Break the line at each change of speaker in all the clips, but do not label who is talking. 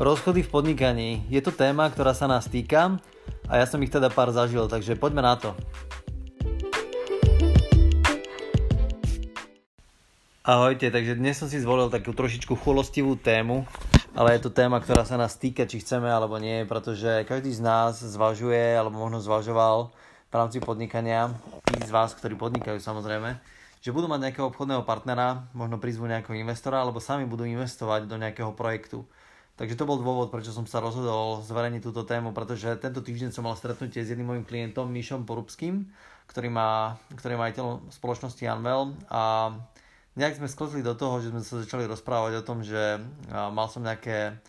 Rozchody v podnikaní. Je to téma, ktorá sa nás týka a ja som ich teda pár zažil, takže poďme na to. Ahojte, takže dnes som si zvolil takú trošičku chulostivú tému, ale je to téma, ktorá sa nás týka, či chceme alebo nie, pretože každý z nás zvažuje, alebo možno zvažoval v rámci podnikania, tí z vás, ktorí podnikajú samozrejme, že budú mať nejakého obchodného partnera, možno prizvú nejakého investora, alebo sami budú investovať do nejakého projektu. Takže to bol dôvod, prečo som sa rozhodol zverejniť túto tému, pretože tento týždeň som mal stretnutie s jedným mojim klientom, Mišom Porubským, ktorý, má, ktorý je majiteľ spoločnosti Anvel a nejak sme sklzli do toho, že sme sa začali rozprávať o tom, že mal som nejaké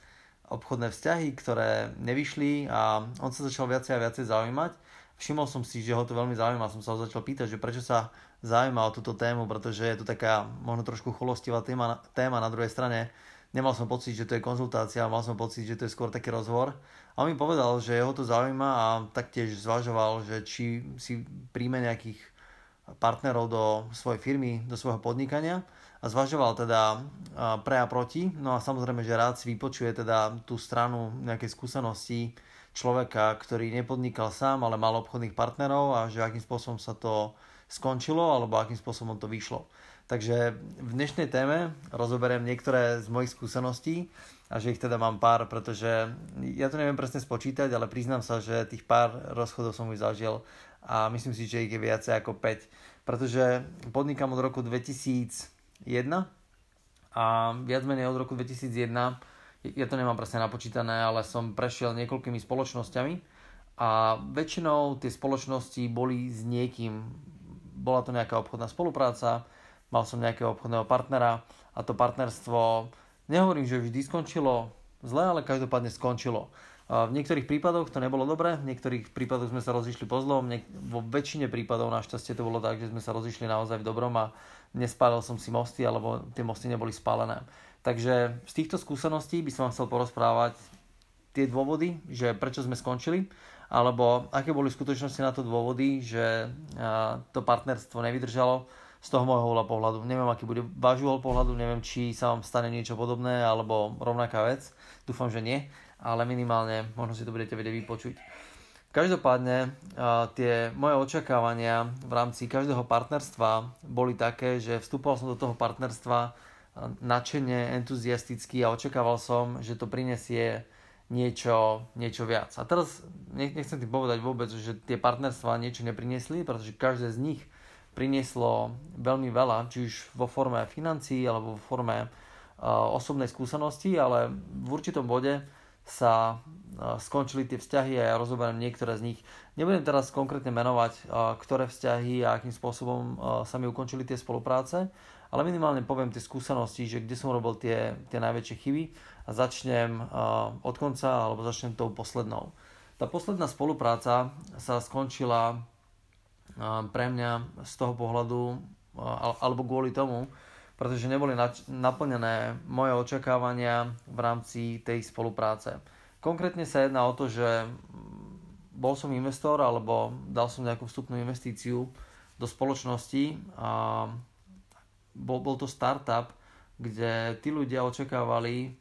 obchodné vzťahy, ktoré nevyšli a on sa začal viacej a viacej zaujímať. Všimol som si, že ho to veľmi zaujíma, som sa ho začal pýtať, že prečo sa zaujíma o túto tému, pretože je to taká možno trošku cholostivá téma, téma na druhej strane nemal som pocit, že to je konzultácia, mal som pocit, že to je skôr taký rozhovor. A on mi povedal, že jeho to zaujíma a taktiež zvažoval, že či si príjme nejakých partnerov do svojej firmy, do svojho podnikania a zvažoval teda pre a proti. No a samozrejme, že rád si vypočuje teda tú stranu nejakej skúsenosti človeka, ktorý nepodnikal sám, ale mal obchodných partnerov a že akým spôsobom sa to skončilo alebo akým spôsobom to vyšlo. Takže v dnešnej téme rozoberiem niektoré z mojich skúseností a že ich teda mám pár, pretože ja to neviem presne spočítať, ale priznám sa, že tých pár rozchodov som už zažil a myslím si, že ich je viacej ako 5. Pretože podnikám od roku 2001 a viac menej od roku 2001 ja to nemám presne napočítané, ale som prešiel niekoľkými spoločnosťami a väčšinou tie spoločnosti boli s niekým. Bola to nejaká obchodná spolupráca, mal som nejakého obchodného partnera a to partnerstvo, nehovorím, že vždy skončilo zle, ale každopádne skončilo. V niektorých prípadoch to nebolo dobré, v niektorých prípadoch sme sa rozišli po zlom, vo väčšine prípadov našťastie to bolo tak, že sme sa rozišli naozaj v dobrom a nespálil som si mosty, alebo tie mosty neboli spálené. Takže z týchto skúseností by som vám chcel porozprávať tie dôvody, že prečo sme skončili, alebo aké boli v skutočnosti na to dôvody, že to partnerstvo nevydržalo, z toho môjho uhla pohľadu. Neviem, aký bude váš uhol pohľadu, neviem, či sa vám stane niečo podobné alebo rovnaká vec. Dúfam, že nie, ale minimálne možno si to budete vedieť vypočuť. Každopádne tie moje očakávania v rámci každého partnerstva boli také, že vstupoval som do toho partnerstva nadšene, entuziasticky a očakával som, že to prinesie niečo, niečo viac. A teraz nechcem tým povedať vôbec, že tie partnerstva niečo neprinesli, pretože každé z nich prinieslo veľmi veľa, či už vo forme financií alebo vo forme uh, osobnej skúsenosti, ale v určitom bode sa uh, skončili tie vzťahy a ja rozoberiem niektoré z nich. Nebudem teraz konkrétne menovať, uh, ktoré vzťahy a akým spôsobom sa mi ukončili tie spolupráce, ale minimálne poviem tie skúsenosti, že kde som robil tie, tie najväčšie chyby a začnem od konca alebo začnem tou poslednou. Tá posledná spolupráca sa skončila pre mňa z toho pohľadu, alebo kvôli tomu, pretože neboli naplnené moje očakávania v rámci tej spolupráce. Konkrétne sa jedná o to, že bol som investor alebo dal som nejakú vstupnú investíciu do spoločnosti a bol, bol to startup, kde tí ľudia očakávali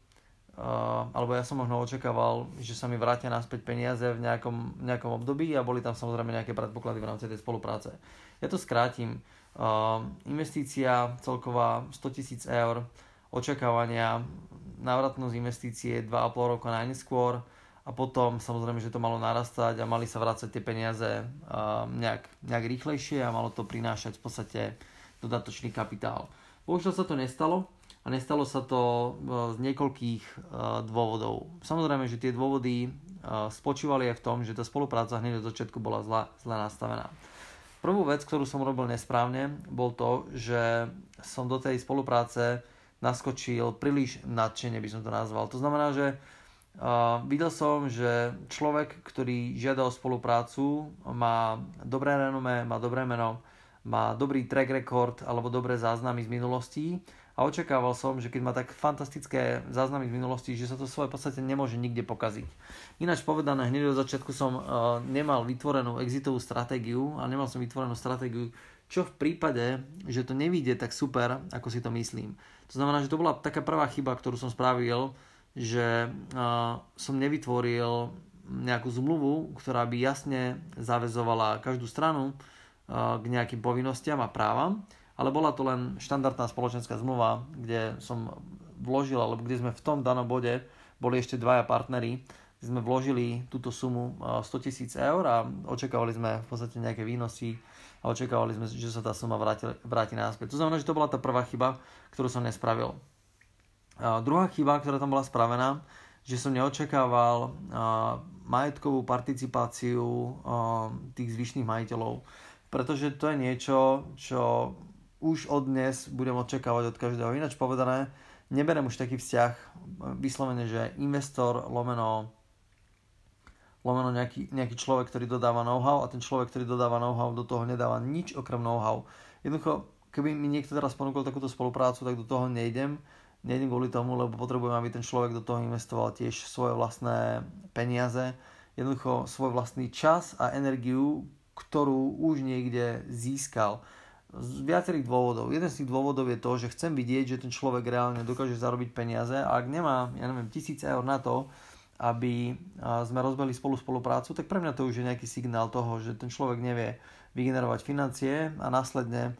alebo ja som možno očakával, že sa mi vrátia naspäť peniaze v nejakom, nejakom období a boli tam samozrejme nejaké predpoklady v rámci tej spolupráce. Ja to skrátim. Uh, investícia celková 100 tisíc eur, očakávania, návratnosť investície 2,5 roka najneskôr a potom samozrejme, že to malo narastať a mali sa vrácať tie peniaze uh, nejak, nejak rýchlejšie a malo to prinášať v podstate dodatočný kapitál. Bohužiaľ sa to nestalo, a nestalo sa to e, z niekoľkých e, dôvodov. Samozrejme, že tie dôvody e, spočívali aj v tom, že tá spolupráca hneď od začiatku bola zle, zle nastavená. Prvú vec, ktorú som robil nesprávne, bol to, že som do tej spolupráce naskočil príliš nadšene, by som to nazval. To znamená, že uh, videl som, že človek, ktorý žiada o spoluprácu, má dobré renome, má dobré meno, má dobrý track record alebo dobré záznamy z minulostí a očakával som, že keď má tak fantastické záznamy z minulosti, že sa to svoje podstate nemôže nikde pokaziť. Ináč povedané, hneď od začiatku som uh, nemal vytvorenú exitovú stratégiu a nemal som vytvorenú stratégiu, čo v prípade, že to nevíde tak super, ako si to myslím. To znamená, že to bola taká prvá chyba, ktorú som spravil, že som nevytvoril nejakú zmluvu, ktorá by jasne zavezovala každú stranu k nejakým povinnostiam a právam, ale bola to len štandardná spoločenská zmluva, kde som vložil, alebo kde sme v tom danom bode boli ešte dvaja partnery, kde sme vložili túto sumu 100 tisíc eur a očakávali sme v podstate nejaké výnosy a očakávali sme, že sa tá suma vráti, vráti náspäť. To znamená, že to bola tá prvá chyba, ktorú som nespravil. A druhá chyba, ktorá tam bola spravená, že som neočakával majetkovú participáciu tých zvyšných majiteľov, pretože to je niečo, čo už od dnes budem očakávať od každého. Ináč povedané, neberem už taký vzťah vyslovene, že investor lomeno lomeno nejaký, nejaký človek, ktorý dodáva know-how a ten človek, ktorý dodáva know-how, do toho nedáva nič okrem know-how. Jednoducho, keby mi niekto teraz ponúkol takúto spoluprácu, tak do toho nejdem. Nejdem kvôli tomu, lebo potrebujem, aby ten človek do toho investoval tiež svoje vlastné peniaze, jednoducho svoj vlastný čas a energiu, ktorú už niekde získal. Z viacerých dôvodov. Jeden z tých dôvodov je to, že chcem vidieť, že ten človek reálne dokáže zarobiť peniaze a ak nemá, ja neviem, tisíc eur na to, aby sme rozbehli spolu spoluprácu, tak pre mňa to už je nejaký signál toho, že ten človek nevie vygenerovať financie a následne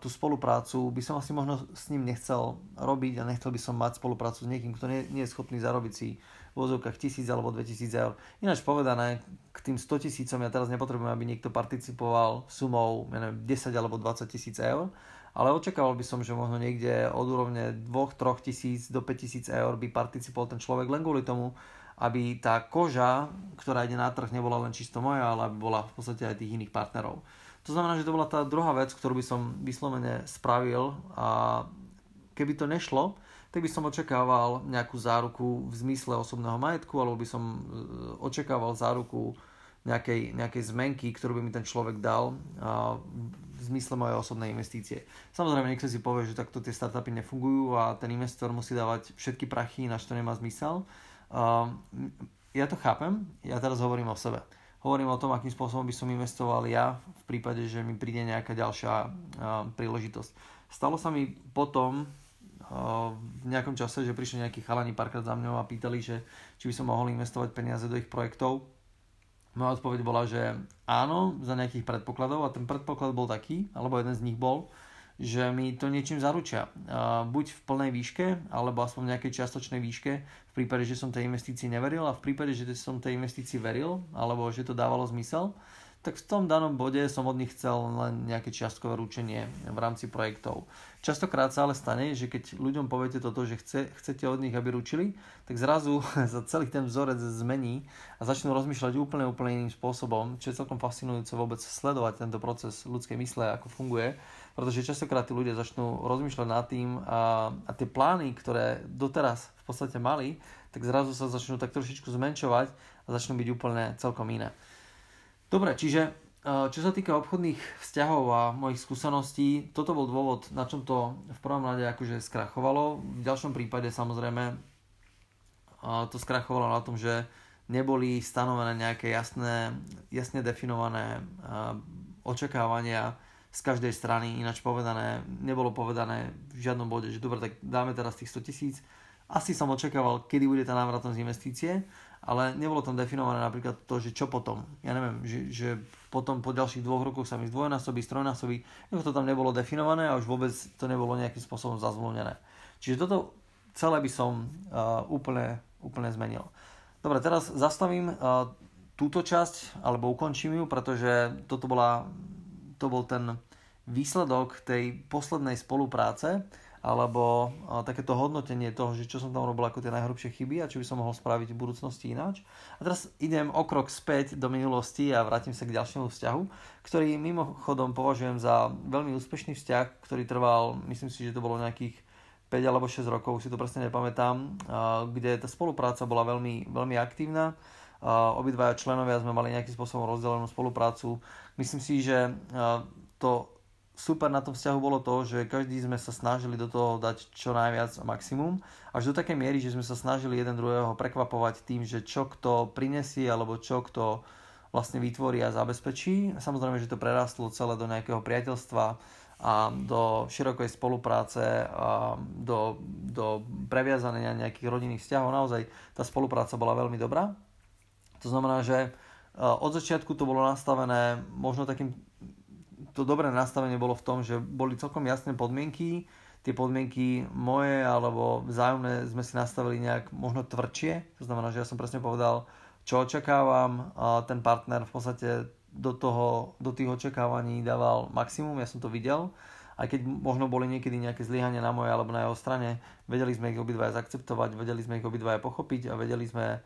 tú spoluprácu by som asi možno s ním nechcel robiť a nechcel by som mať spoluprácu s niekým, kto nie, nie je schopný zarobiť si v vozovkách 1000 alebo 2000 eur. Ináč povedané, tým 100 tisícom ja teraz nepotrebujem, aby niekto participoval sumou ja neviem, 10 alebo 20 tisíc eur, ale očakával by som, že možno niekde od úrovne 2-3 tisíc do 5 tisíc eur by participoval ten človek len kvôli tomu, aby tá koža, ktorá ide na trh, nebola len čisto moja, ale aby bola v podstate aj tých iných partnerov. To znamená, že to bola tá druhá vec, ktorú by som vyslovene spravil a keby to nešlo, tak by som očakával nejakú záruku v zmysle osobného majetku, alebo by som e, očakával záruku nejakej, nejakej zmenky, ktorú by mi ten človek dal v zmysle mojej osobnej investície. Samozrejme, niekto si povie, že takto tie startupy nefungujú a ten investor musí dávať všetky prachy, na čo nemá zmysel. Ehm, ja to chápem, ja teraz hovorím o sebe. Hovorím o tom, akým spôsobom by som investoval ja v prípade, že mi príde nejaká ďalšia uh, príležitosť. Stalo sa mi potom uh, v nejakom čase, že prišli nejakí chalani párkrát za mňou a pýtali, že či by som mohol investovať peniaze do ich projektov. Moja odpoveď bola, že áno, za nejakých predpokladov a ten predpoklad bol taký, alebo jeden z nich bol, že mi to niečím zaručia. Buď v plnej výške, alebo aspoň v nejakej čiastočnej výške, v prípade, že som tej investícii neveril a v prípade, že som tej investícii veril, alebo že to dávalo zmysel, tak v tom danom bode som od nich chcel len nejaké čiastkové ručenie v rámci projektov. Častokrát sa ale stane, že keď ľuďom poviete toto, že chce, chcete od nich, aby ručili, tak zrazu za celý ten vzorec zmení a začnú rozmýšľať úplne, úplne iným spôsobom, čo je celkom fascinujúce vôbec sledovať tento proces ľudskej mysle, ako funguje, pretože častokrát tí ľudia začnú rozmýšľať nad tým a, a tie plány, ktoré doteraz v podstate mali, tak zrazu sa začnú tak trošičku zmenšovať a začnú byť úplne celkom iné. Dobre, čiže eh, čo sa týka obchodných vzťahov a mojich skúseností, toto bol dôvod, na čom to v prvom rade akože skrachovalo. V ďalšom prípade samozrejme eh, to skrachovalo na tom, že neboli stanovené nejaké jasné, jasne definované eh, očakávania z každej strany, ináč povedané, nebolo povedané v žiadnom bode, že dobre, tak dáme teraz tých 100 tisíc. Asi som očakával, kedy bude tá návratnosť investície ale nebolo tam definované napríklad to, že čo potom. Ja neviem, že, že potom po ďalších dvoch rokoch sa mi zdvojnásobí, strojnásobí, to tam nebolo definované a už vôbec to nebolo nejakým spôsobom zazvlnené. Čiže toto celé by som uh, úplne, úplne zmenil. Dobre, teraz zastavím uh, túto časť, alebo ukončím ju, pretože toto bola, to bol ten výsledok tej poslednej spolupráce, alebo takéto hodnotenie toho, že čo som tam robil ako tie najhrubšie chyby a čo by som mohol spraviť v budúcnosti ináč. A teraz idem o krok späť do minulosti a vrátim sa k ďalšiemu vzťahu, ktorý mimochodom považujem za veľmi úspešný vzťah, ktorý trval, myslím si, že to bolo nejakých 5 alebo 6 rokov, si to presne nepamätám, kde tá spolupráca bola veľmi, veľmi aktívna. Obidvaja členovia sme mali nejakým spôsobom rozdelenú spoluprácu. Myslím si, že to super na tom vzťahu bolo to, že každý sme sa snažili do toho dať čo najviac maximum, až do takej miery, že sme sa snažili jeden druhého prekvapovať tým, že čo kto prinesie alebo čo kto vlastne vytvorí a zabezpečí. Samozrejme, že to prerastlo celé do nejakého priateľstva a do širokej spolupráce a do do previazania nejakých rodinných vzťahov. Naozaj tá spolupráca bola veľmi dobrá. To znamená, že od začiatku to bolo nastavené, možno takým, to dobré nastavenie bolo v tom, že boli celkom jasné podmienky, tie podmienky moje alebo vzájomné sme si nastavili nejak možno tvrdšie, to znamená, že ja som presne povedal, čo očakávam, ten partner v podstate do, toho, do tých očakávaní dával maximum, ja som to videl, aj keď možno boli niekedy nejaké zlyhania na mojej alebo na jeho strane, vedeli sme ich obidvaja zaakceptovať, vedeli sme ich obidvaja pochopiť a vedeli sme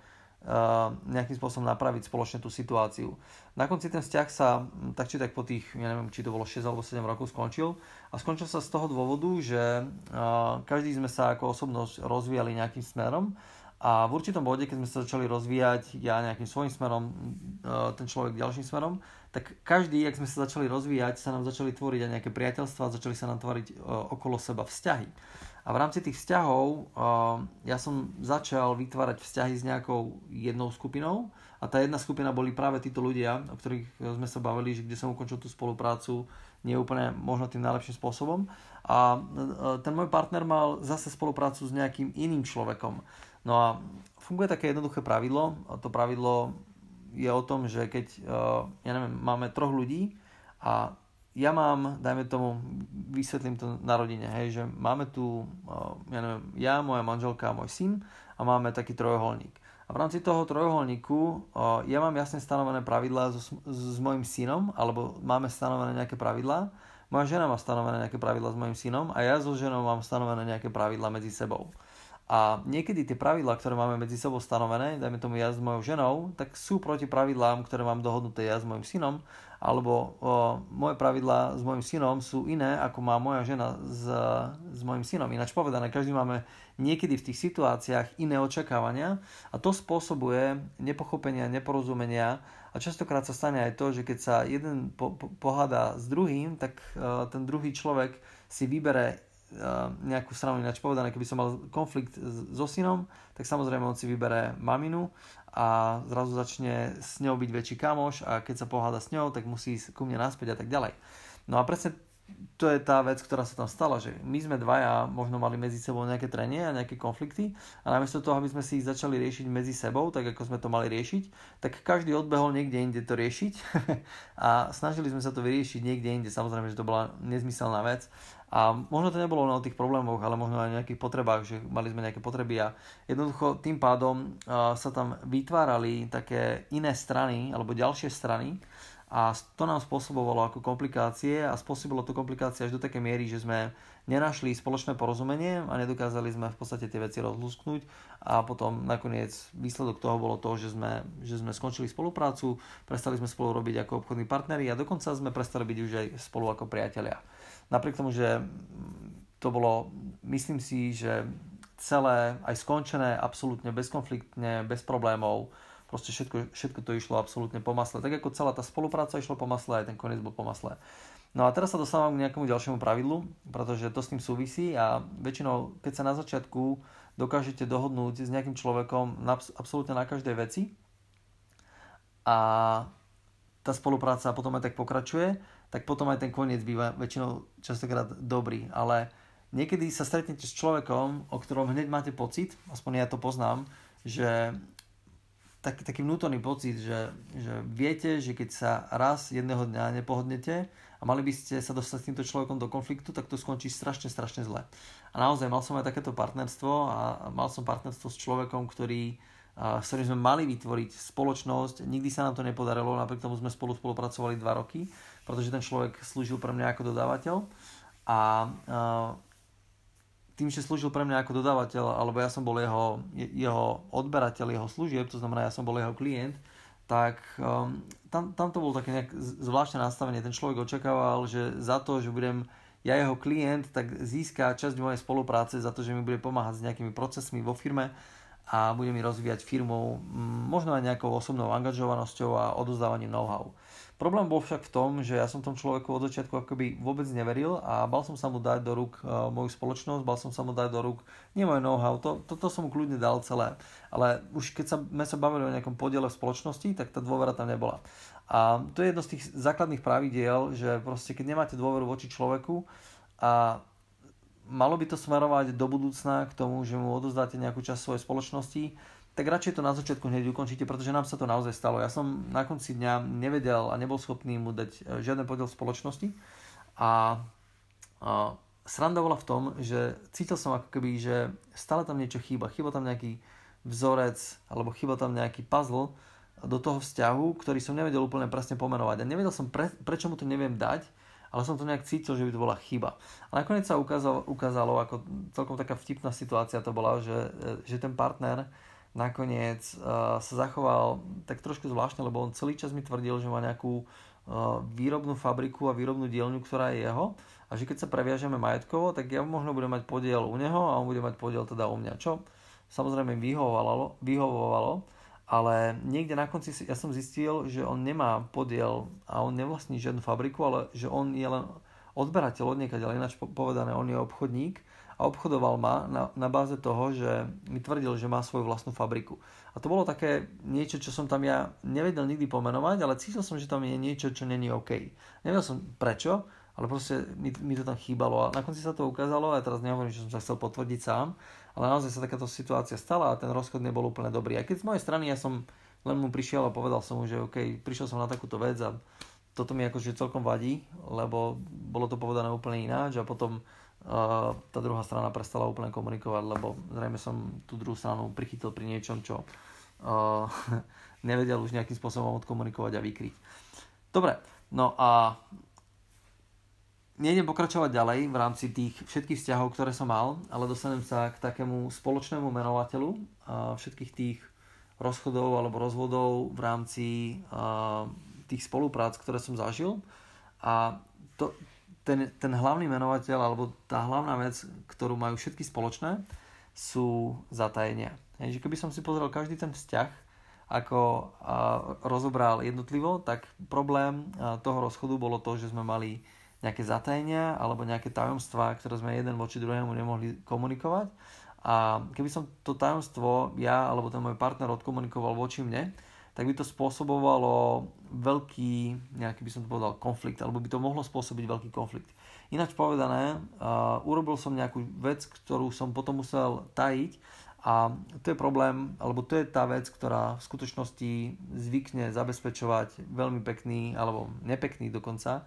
nejakým spôsobom napraviť spoločne tú situáciu. Na konci ten vzťah sa tak či tak po tých, ja neviem, či to bolo 6 alebo 7 rokov skončil a skončil sa z toho dôvodu, že uh, každý sme sa ako osobnosť rozvíjali nejakým smerom a v určitom bode, keď sme sa začali rozvíjať, ja nejakým svojím smerom, e, ten človek ďalším smerom, tak každý, ak sme sa začali rozvíjať, sa nám začali tvoriť aj nejaké priateľstva, začali sa nám tvoriť okolo seba vzťahy. A v rámci tých vzťahov ja som začal vytvárať vzťahy s nejakou jednou skupinou a tá jedna skupina boli práve títo ľudia, o ktorých sme sa bavili, že kde som ukončil tú spoluprácu nie úplne možno tým najlepším spôsobom. A ten môj partner mal zase spoluprácu s nejakým iným človekom. No a funguje také jednoduché pravidlo. A to pravidlo je o tom, že keď, ja neviem, máme troch ľudí a ja mám, dajme tomu, vysvetlím to na rodine, hej, že máme tu, ja neviem, ja, moja manželka a môj syn a máme taký trojuholník. A v rámci toho trojuholníku ja mám jasne stanovené pravidlá so, s mojim synom, alebo máme stanovené nejaké pravidlá, moja žena má stanovené nejaké pravidlá s mojim synom a ja so ženou mám stanovené nejaké pravidlá medzi sebou. A niekedy tie pravidlá, ktoré máme medzi sebou stanovené, dajme tomu ja s mojou ženou, tak sú proti pravidlám, ktoré mám dohodnuté ja s mojim synom, alebo o, moje pravidlá s mojim synom sú iné, ako má moja žena s, s mojim synom. Ináč povedané, každý máme niekedy v tých situáciách iné očakávania a to spôsobuje nepochopenia, neporozumenia. A častokrát sa stane aj to, že keď sa jeden po, po, pohádá s druhým, tak uh, ten druhý človek si vybere nejakú stranu. Ináč povedané, keby som mal konflikt so synom, tak samozrejme on si vybere maminu a zrazu začne s ňou byť väčší kamoš a keď sa poháda s ňou, tak musí ísť ku mne naspäť a tak ďalej. No a presne to je tá vec, ktorá sa tam stala, že my sme dvaja možno mali medzi sebou nejaké trenie a nejaké konflikty a namiesto toho, aby sme si ich začali riešiť medzi sebou, tak ako sme to mali riešiť, tak každý odbehol niekde inde to riešiť a snažili sme sa to vyriešiť niekde inde. Samozrejme, že to bola nezmyselná vec a možno to nebolo o tých problémoch, ale možno aj o nejakých potrebách, že mali sme nejaké potreby a jednoducho tým pádom sa tam vytvárali také iné strany alebo ďalšie strany a to nám spôsobovalo ako komplikácie a spôsobilo to komplikácie až do také miery, že sme nenašli spoločné porozumenie a nedokázali sme v podstate tie veci rozlúsknuť a potom nakoniec výsledok toho bolo to, že sme, že sme skončili spoluprácu, prestali sme spolu robiť ako obchodní partneri a dokonca sme prestali byť už aj spolu ako priatelia napriek tomu, že to bolo, myslím si, že celé aj skončené absolútne bezkonfliktne, bez problémov, proste všetko, všetko to išlo absolútne po masle. Tak ako celá tá spolupráca išla po masle, aj ten koniec bol po masle. No a teraz sa dostávam k nejakému ďalšiemu pravidlu, pretože to s tým súvisí a väčšinou, keď sa na začiatku dokážete dohodnúť s nejakým človekom na, absolútne na každej veci a tá spolupráca potom aj tak pokračuje, tak potom aj ten koniec býva väčšinou častokrát dobrý. Ale niekedy sa stretnete s človekom, o ktorom hneď máte pocit, aspoň ja to poznám, že tak, taký vnútorný pocit, že, že viete, že keď sa raz jedného dňa nepohodnete a mali by ste sa dostať s týmto človekom do konfliktu, tak to skončí strašne, strašne zle. A naozaj mal som aj takéto partnerstvo a mal som partnerstvo s človekom, ktorý s ktorým sme mali vytvoriť spoločnosť. Nikdy sa nám to nepodarilo, napriek tomu sme spolu spolupracovali dva roky, pretože ten človek slúžil pre mňa ako dodávateľ. A tým, že slúžil pre mňa ako dodávateľ, alebo ja som bol jeho, jeho odberateľ, jeho služieb, to znamená, ja som bol jeho klient, tak um, tam, tam to bolo také nejak zvláštne nastavenie. Ten človek očakával, že za to, že budem ja jeho klient, tak získa časť mojej spolupráce za to, že mi bude pomáhať s nejakými procesmi vo firme a bude mi rozvíjať firmu možno aj nejakou osobnou angažovanosťou a odozdávaním know-how. Problém bol však v tom, že ja som tom človeku od začiatku akoby vôbec neveril a bal som sa mu dať do rúk uh, moju spoločnosť, bal som sa mu dať do rúk nie moje know-how, to, toto som mu kľudne dal celé. Ale už keď sa, sme sa bavili o nejakom podiele v spoločnosti, tak tá dôvera tam nebola. A to je jedno z tých základných pravidiel, že proste keď nemáte dôveru voči človeku a malo by to smerovať do budúcna k tomu, že mu odozdáte nejakú časť svojej spoločnosti, tak radšej to na začiatku hneď ukončíte, pretože nám sa to naozaj stalo. Ja som na konci dňa nevedel a nebol schopný mu dať e, žiaden podiel spoločnosti a, a sranda bola v tom, že cítil som ako keby, že stále tam niečo chýba. Chýba tam nejaký vzorec alebo chýba tam nejaký puzzle do toho vzťahu, ktorý som nevedel úplne presne pomenovať. A nevedel som, pre, prečo mu to neviem dať, ale som to nejak cítil, že by to bola chyba. A nakoniec sa ukázalo, ukázalo ako celkom taká vtipná situácia to bola, že, e, že ten partner nakoniec uh, sa zachoval tak trošku zvláštne, lebo on celý čas mi tvrdil, že má nejakú uh, výrobnú fabriku a výrobnú dielňu, ktorá je jeho. A že keď sa previažeme majetkovo, tak ja možno budem mať podiel u neho a on bude mať podiel teda u mňa, čo samozrejme vyhovovalo, vyhovovalo ale niekde na konci ja som zistil, že on nemá podiel a on nevlastní žiadnu fabriku, ale že on je len odberateľ od niekaď, ale ináč povedané, on je obchodník a obchodoval ma na, na báze toho, že mi tvrdil, že má svoju vlastnú fabriku. A to bolo také niečo, čo som tam ja nevedel nikdy pomenovať, ale cítil som, že tam je niečo, čo není OK. Nevedel som prečo, ale proste mi, mi to tam chýbalo a na konci sa to ukázalo a teraz nehovorím, že som sa chcel potvrdiť sám, ale naozaj sa takáto situácia stala a ten rozchod nebol úplne dobrý. A keď z mojej strany ja som len mu prišiel a povedal som mu, že OK, prišiel som na takúto vec a toto mi akože celkom vadí, lebo bolo to povedané úplne ináč a potom uh, tá druhá strana prestala úplne komunikovať, lebo zrejme som tú druhú stranu prichytil pri niečom, čo uh, nevedel už nejakým spôsobom odkomunikovať a vykryť. Dobre, no a nejdem pokračovať ďalej v rámci tých všetkých vzťahov, ktoré som mal, ale dostanem sa k takému spoločnému menovateľu všetkých tých rozchodov alebo rozvodov v rámci tých spoluprác, ktoré som zažil. A to, ten, ten hlavný menovateľ, alebo tá hlavná vec, ktorú majú všetky spoločné, sú zatajenia. Hej, že keby som si pozrel každý ten vzťah, ako rozobral jednotlivo, tak problém toho rozchodu bolo to, že sme mali nejaké zatajenia alebo nejaké tajomstvá, ktoré sme jeden voči druhému nemohli komunikovať. A keby som to tajomstvo ja alebo ten môj partner odkomunikoval voči mne, tak by to spôsobovalo veľký, nejaký by som to povedal, konflikt, alebo by to mohlo spôsobiť veľký konflikt. Ináč povedané, uh, urobil som nejakú vec, ktorú som potom musel tajiť a to je problém, alebo to je tá vec, ktorá v skutočnosti zvykne zabezpečovať veľmi pekný, alebo nepekný dokonca,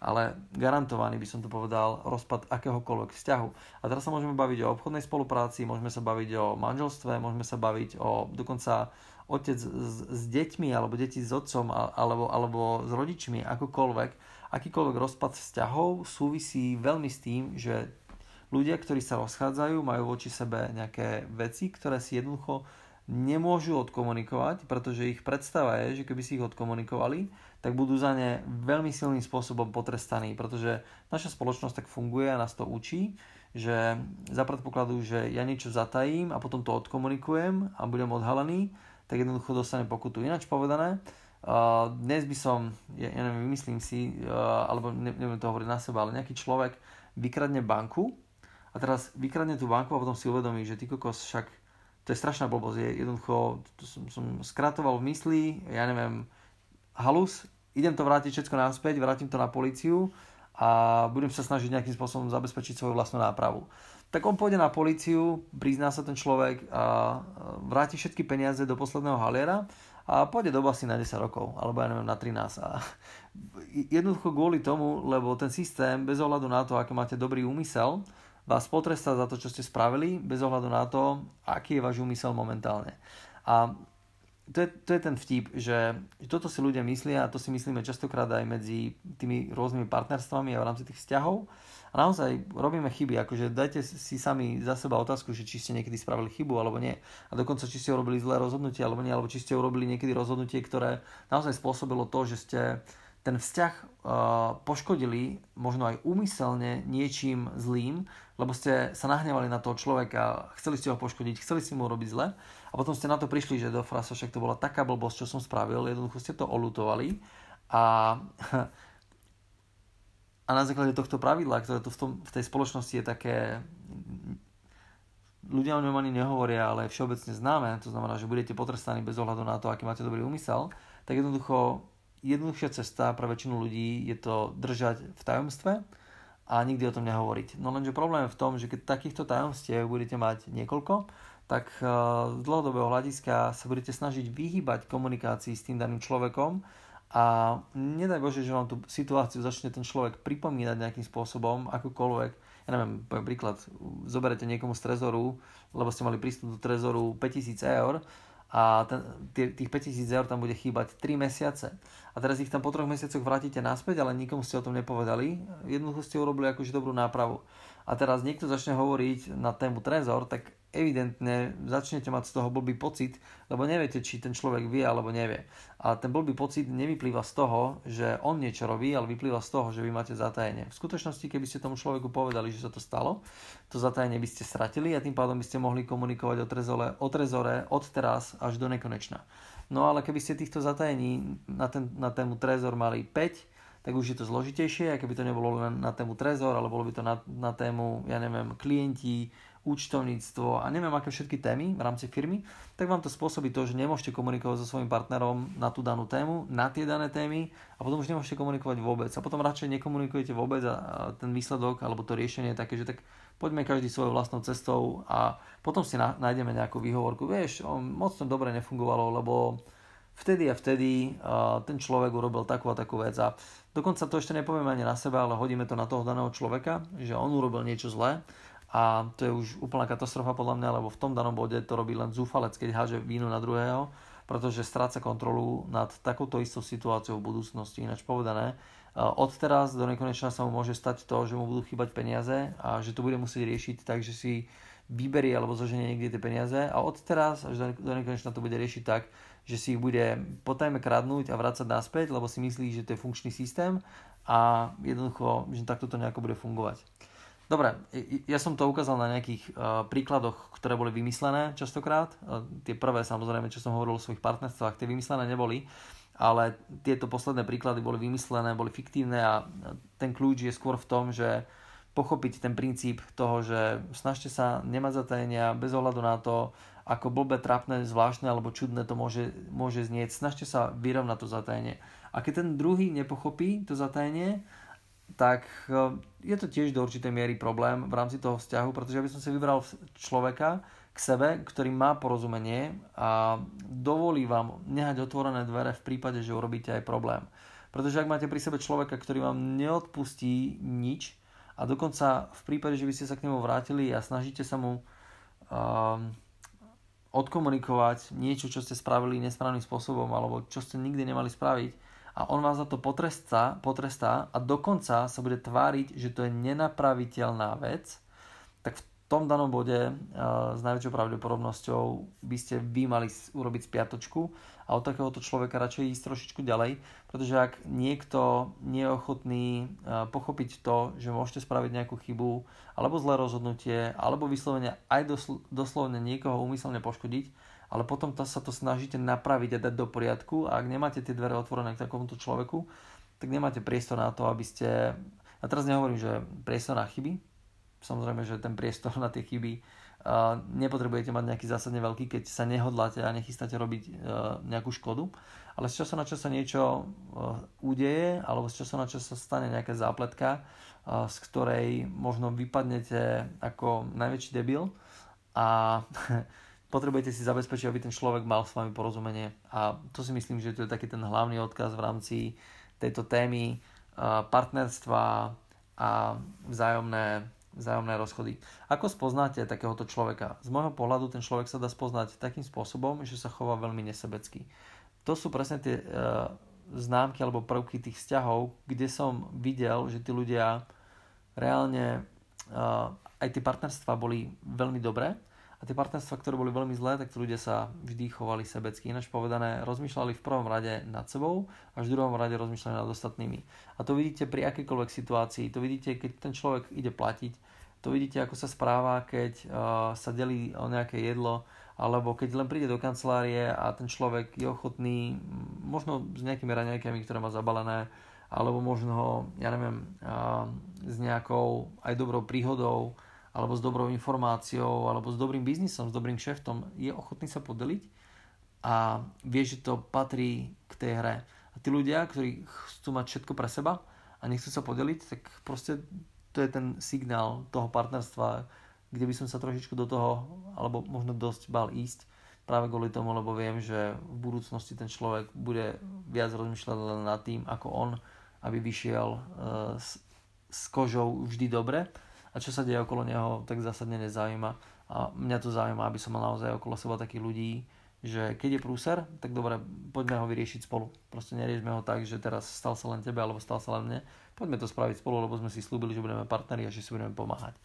ale garantovaný by som to povedal rozpad akéhokoľvek vzťahu. A teraz sa môžeme baviť o obchodnej spolupráci, môžeme sa baviť o manželstve, môžeme sa baviť o dokonca otec s, s deťmi, alebo deti s otcom, alebo, alebo s rodičmi, akokoľvek, akýkoľvek rozpad vzťahov súvisí veľmi s tým, že ľudia, ktorí sa rozchádzajú, majú voči sebe nejaké veci, ktoré si jednoducho nemôžu odkomunikovať, pretože ich predstava je, že keby si ich odkomunikovali, tak budú za ne veľmi silným spôsobom potrestaní, pretože naša spoločnosť tak funguje a nás to učí, že za predpokladu, že ja niečo zatajím a potom to odkomunikujem a budem odhalený, tak jednoducho dostane pokutu. Ináč povedané, dnes by som, ja, neviem, vymyslím si, alebo ne, neviem to hovoriť na seba, ale nejaký človek vykradne banku a teraz vykradne tú banku a potom si uvedomí, že ty kokos však to je strašná blbosť. Je jednoducho, to som, som skratoval v mysli, ja neviem, halus, idem to vrátiť všetko naspäť, vrátim to na policiu a budem sa snažiť nejakým spôsobom zabezpečiť svoju vlastnú nápravu tak on pôjde na policiu, prizná sa ten človek a vráti všetky peniaze do posledného haliera a pôjde do basy na 10 rokov, alebo ja neviem, na 13. A jednoducho kvôli tomu, lebo ten systém, bez ohľadu na to, aký máte dobrý úmysel, vás potrestá za to, čo ste spravili, bez ohľadu na to, aký je váš úmysel momentálne. A to je, to je ten vtip, že toto si ľudia myslia a to si myslíme častokrát aj medzi tými rôznymi partnerstvami a v rámci tých vzťahov, a naozaj robíme chyby, akože dajte si sami za seba otázku, že či ste niekedy spravili chybu alebo nie. A dokonca či ste urobili zlé rozhodnutie alebo nie, alebo či ste urobili niekedy rozhodnutie, ktoré naozaj spôsobilo to, že ste ten vzťah uh, poškodili možno aj úmyselne niečím zlým, lebo ste sa nahnevali na toho človeka, chceli ste ho poškodiť, chceli ste mu robiť zle a potom ste na to prišli, že do frasa však to bola taká blbosť, čo som spravil, jednoducho ste to olutovali a a na základe tohto pravidla, ktoré tu v, tom, v tej spoločnosti je také, ľudia o ňom ani nehovoria, ale všeobecne známe, to znamená, že budete potrestaní bez ohľadu na to, aký máte dobrý úmysel, tak jednoducho jednoduchšia cesta pre väčšinu ľudí je to držať v tajomstve a nikdy o tom nehovoriť. No lenže problém je v tom, že keď takýchto tajomstiev budete mať niekoľko, tak eh, z dlhodobého hľadiska sa budete snažiť vyhýbať komunikácii s tým daným človekom a nedaj Bože, že vám tú situáciu začne ten človek pripomínať nejakým spôsobom, akokoľvek. Ja neviem, poviem príklad, zoberete niekomu z trezoru, lebo ste mali prístup do trezoru 5000 eur a ten, tých 5000 eur tam bude chýbať 3 mesiace. A teraz ich tam po troch mesiacoch vrátite naspäť, ale nikomu ste o tom nepovedali. Jednoducho ste urobili akože dobrú nápravu. A teraz niekto začne hovoriť na tému trezor, tak evidentne začnete mať z toho blbý pocit, lebo neviete, či ten človek vie alebo nevie. A ten blbý pocit nevyplýva z toho, že on niečo robí, ale vyplýva z toho, že vy máte zatajenie. V skutočnosti, keby ste tomu človeku povedali, že sa to stalo, to zatajenie by ste stratili a tým pádom by ste mohli komunikovať o trezore, o trezore od teraz až do nekonečna. No ale keby ste týchto zatajení na, ten, na tému trezor mali 5, tak už je to zložitejšie, a keby to nebolo len na tému trezor, ale bolo by to na, na tému, ja neviem, klienti, účtovníctvo a neviem aké všetky témy v rámci firmy, tak vám to spôsobí to, že nemôžete komunikovať so svojím partnerom na tú danú tému, na tie dané témy a potom už nemôžete komunikovať vôbec. A potom radšej nekomunikujete vôbec a ten výsledok alebo to riešenie je také, že tak poďme každý svojou vlastnou cestou a potom si nájdeme nejakú výhovorku. Vieš, moc to dobre nefungovalo, lebo vtedy a vtedy ten človek urobil takú a takú vec a dokonca to ešte nepovieme ani na seba, ale hodíme to na toho daného človeka, že on urobil niečo zlé a to je už úplná katastrofa podľa mňa, lebo v tom danom bode to robí len zúfalec, keď háže vínu na druhého, pretože stráca kontrolu nad takouto istou situáciou v budúcnosti. Ináč povedané, od teraz do nekonečna sa mu môže stať to, že mu budú chýbať peniaze a že to bude musieť riešiť tak, že si vyberie alebo zoženie niekde tie peniaze a od teraz až do nekonečna to bude riešiť tak, že si ich bude potajme kradnúť a vrácať naspäť, lebo si myslí, že to je funkčný systém a jednoducho, že takto to nejako bude fungovať. Dobre, ja som to ukázal na nejakých uh, príkladoch, ktoré boli vymyslené častokrát. Uh, tie prvé, samozrejme, čo som hovoril o svojich partnerstvách, tie vymyslené neboli, ale tieto posledné príklady boli vymyslené, boli fiktívne a ten kľúč je skôr v tom, že pochopiť ten princíp toho, že snažte sa nemať zatajenia bez ohľadu na to, ako blbé, trapné, zvláštne alebo čudné to môže, môže znieť. Snažte sa vyrovnať to zatajenie. A keď ten druhý nepochopí to zatajenie, tak eh, je to tiež do určitej miery problém v rámci toho vzťahu, pretože aby som si vybral človeka k sebe, ktorý má porozumenie a dovolí vám nehať otvorené dvere v prípade, že urobíte aj problém. Pretože ak máte pri sebe človeka, ktorý vám neodpustí nič a dokonca v prípade, že by ste sa k nemu vrátili a snažíte sa mu uh, odkomunikovať niečo, čo ste spravili nesprávnym spôsobom alebo čo ste nikdy nemali spraviť, a on vás za to potrestá, potrestá a dokonca sa bude tváriť, že to je nenapraviteľná vec, tak v tom danom bode uh, s najväčšou pravdepodobnosťou by ste vy mali urobiť spiatočku a od takéhoto človeka radšej ísť trošičku ďalej, pretože ak niekto nie je ochotný uh, pochopiť to, že môžete spraviť nejakú chybu, alebo zlé rozhodnutie, alebo vyslovene aj dosl- doslovne niekoho úmyselne poškodiť, ale potom to, sa to snažíte napraviť a dať do poriadku. A ak nemáte tie dvere otvorené k takomuto človeku, tak nemáte priestor na to, aby ste... A teraz nehovorím, že priestor na chyby, samozrejme, že ten priestor na tie chyby uh, nepotrebujete mať nejaký zásadne veľký, keď sa nehodláte a nechystáte robiť uh, nejakú škodu, ale z času na čas sa niečo uh, udeje, alebo z času na čas sa stane nejaká zápletka, uh, z ktorej možno vypadnete ako najväčší debil. A potrebujete si zabezpečiť, aby ten človek mal s vami porozumenie. A to si myslím, že to je taký ten hlavný odkaz v rámci tejto témy partnerstva a vzájomné, vzájomné rozchody. Ako spoznáte takéhoto človeka? Z môjho pohľadu ten človek sa dá spoznať takým spôsobom, že sa chová veľmi nesebecky. To sú presne tie uh, známky alebo prvky tých vzťahov, kde som videl, že tí ľudia reálne uh, aj tie partnerstva boli veľmi dobré, a tie partnerstva, ktoré boli veľmi zlé, tak ľudia sa vždy chovali sebecky. Ináč povedané, rozmýšľali v prvom rade nad sebou, až v druhom rade rozmýšľali nad ostatnými. A to vidíte pri akejkoľvek situácii. To vidíte, keď ten človek ide platiť. To vidíte, ako sa správa, keď uh, sa delí o nejaké jedlo, alebo keď len príde do kancelárie a ten človek je ochotný, možno s nejakými raňajkami, ktoré má zabalené, alebo možno, ja neviem, uh, s nejakou aj dobrou príhodou, alebo s dobrou informáciou, alebo s dobrým biznisom, s dobrým šeftom, je ochotný sa podeliť a vie, že to patrí k tej hre. A tí ľudia, ktorí chcú mať všetko pre seba a nechcú sa podeliť, tak proste to je ten signál toho partnerstva, kde by som sa trošičku do toho, alebo možno dosť bal ísť, práve kvôli tomu, lebo viem, že v budúcnosti ten človek bude viac rozmýšľať len nad tým, ako on, aby vyšiel s, s kožou vždy dobre a čo sa deje okolo neho, tak zásadne nezaujíma. A mňa to zaujíma, aby som mal naozaj okolo seba takých ľudí, že keď je prúser, tak dobre, poďme ho vyriešiť spolu. Proste neriešme ho tak, že teraz stal sa len tebe alebo stal sa len mne. Poďme to spraviť spolu, lebo sme si slúbili, že budeme partneri a že si budeme pomáhať.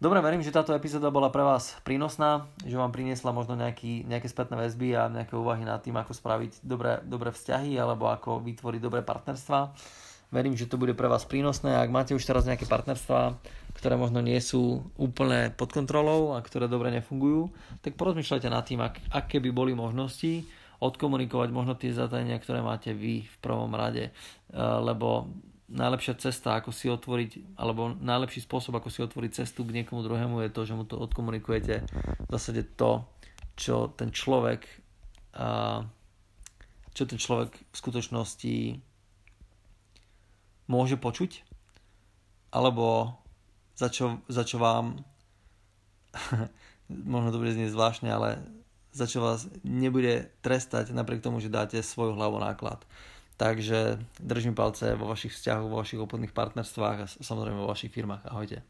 Dobre, verím, že táto epizóda bola pre vás prínosná, že vám priniesla možno nejaký, nejaké spätné väzby a nejaké úvahy nad tým, ako spraviť dobré, dobré vzťahy alebo ako vytvoriť dobré partnerstva. Verím, že to bude pre vás prínosné. Ak máte už teraz nejaké partnerstva, ktoré možno nie sú úplne pod kontrolou a ktoré dobre nefungujú, tak porozmýšľajte nad tým, ak, aké by boli možnosti odkomunikovať možno tie zadania, ktoré máte vy v prvom rade. Eh, lebo najlepšia cesta, ako si otvoriť, alebo najlepší spôsob, ako si otvoriť cestu k niekomu druhému je to, že mu to odkomunikujete v zásade to, čo ten človek čo ten človek v skutočnosti môže počuť, alebo za čo, za čo vám, možno to bude znieť zvláštne, ale za čo vás nebude trestať napriek tomu, že dáte svoju hlavu náklad. Takže držím palce vo vašich vzťahoch, vo vašich obchodných partnerstvách a samozrejme vo vašich firmách. Ahojte.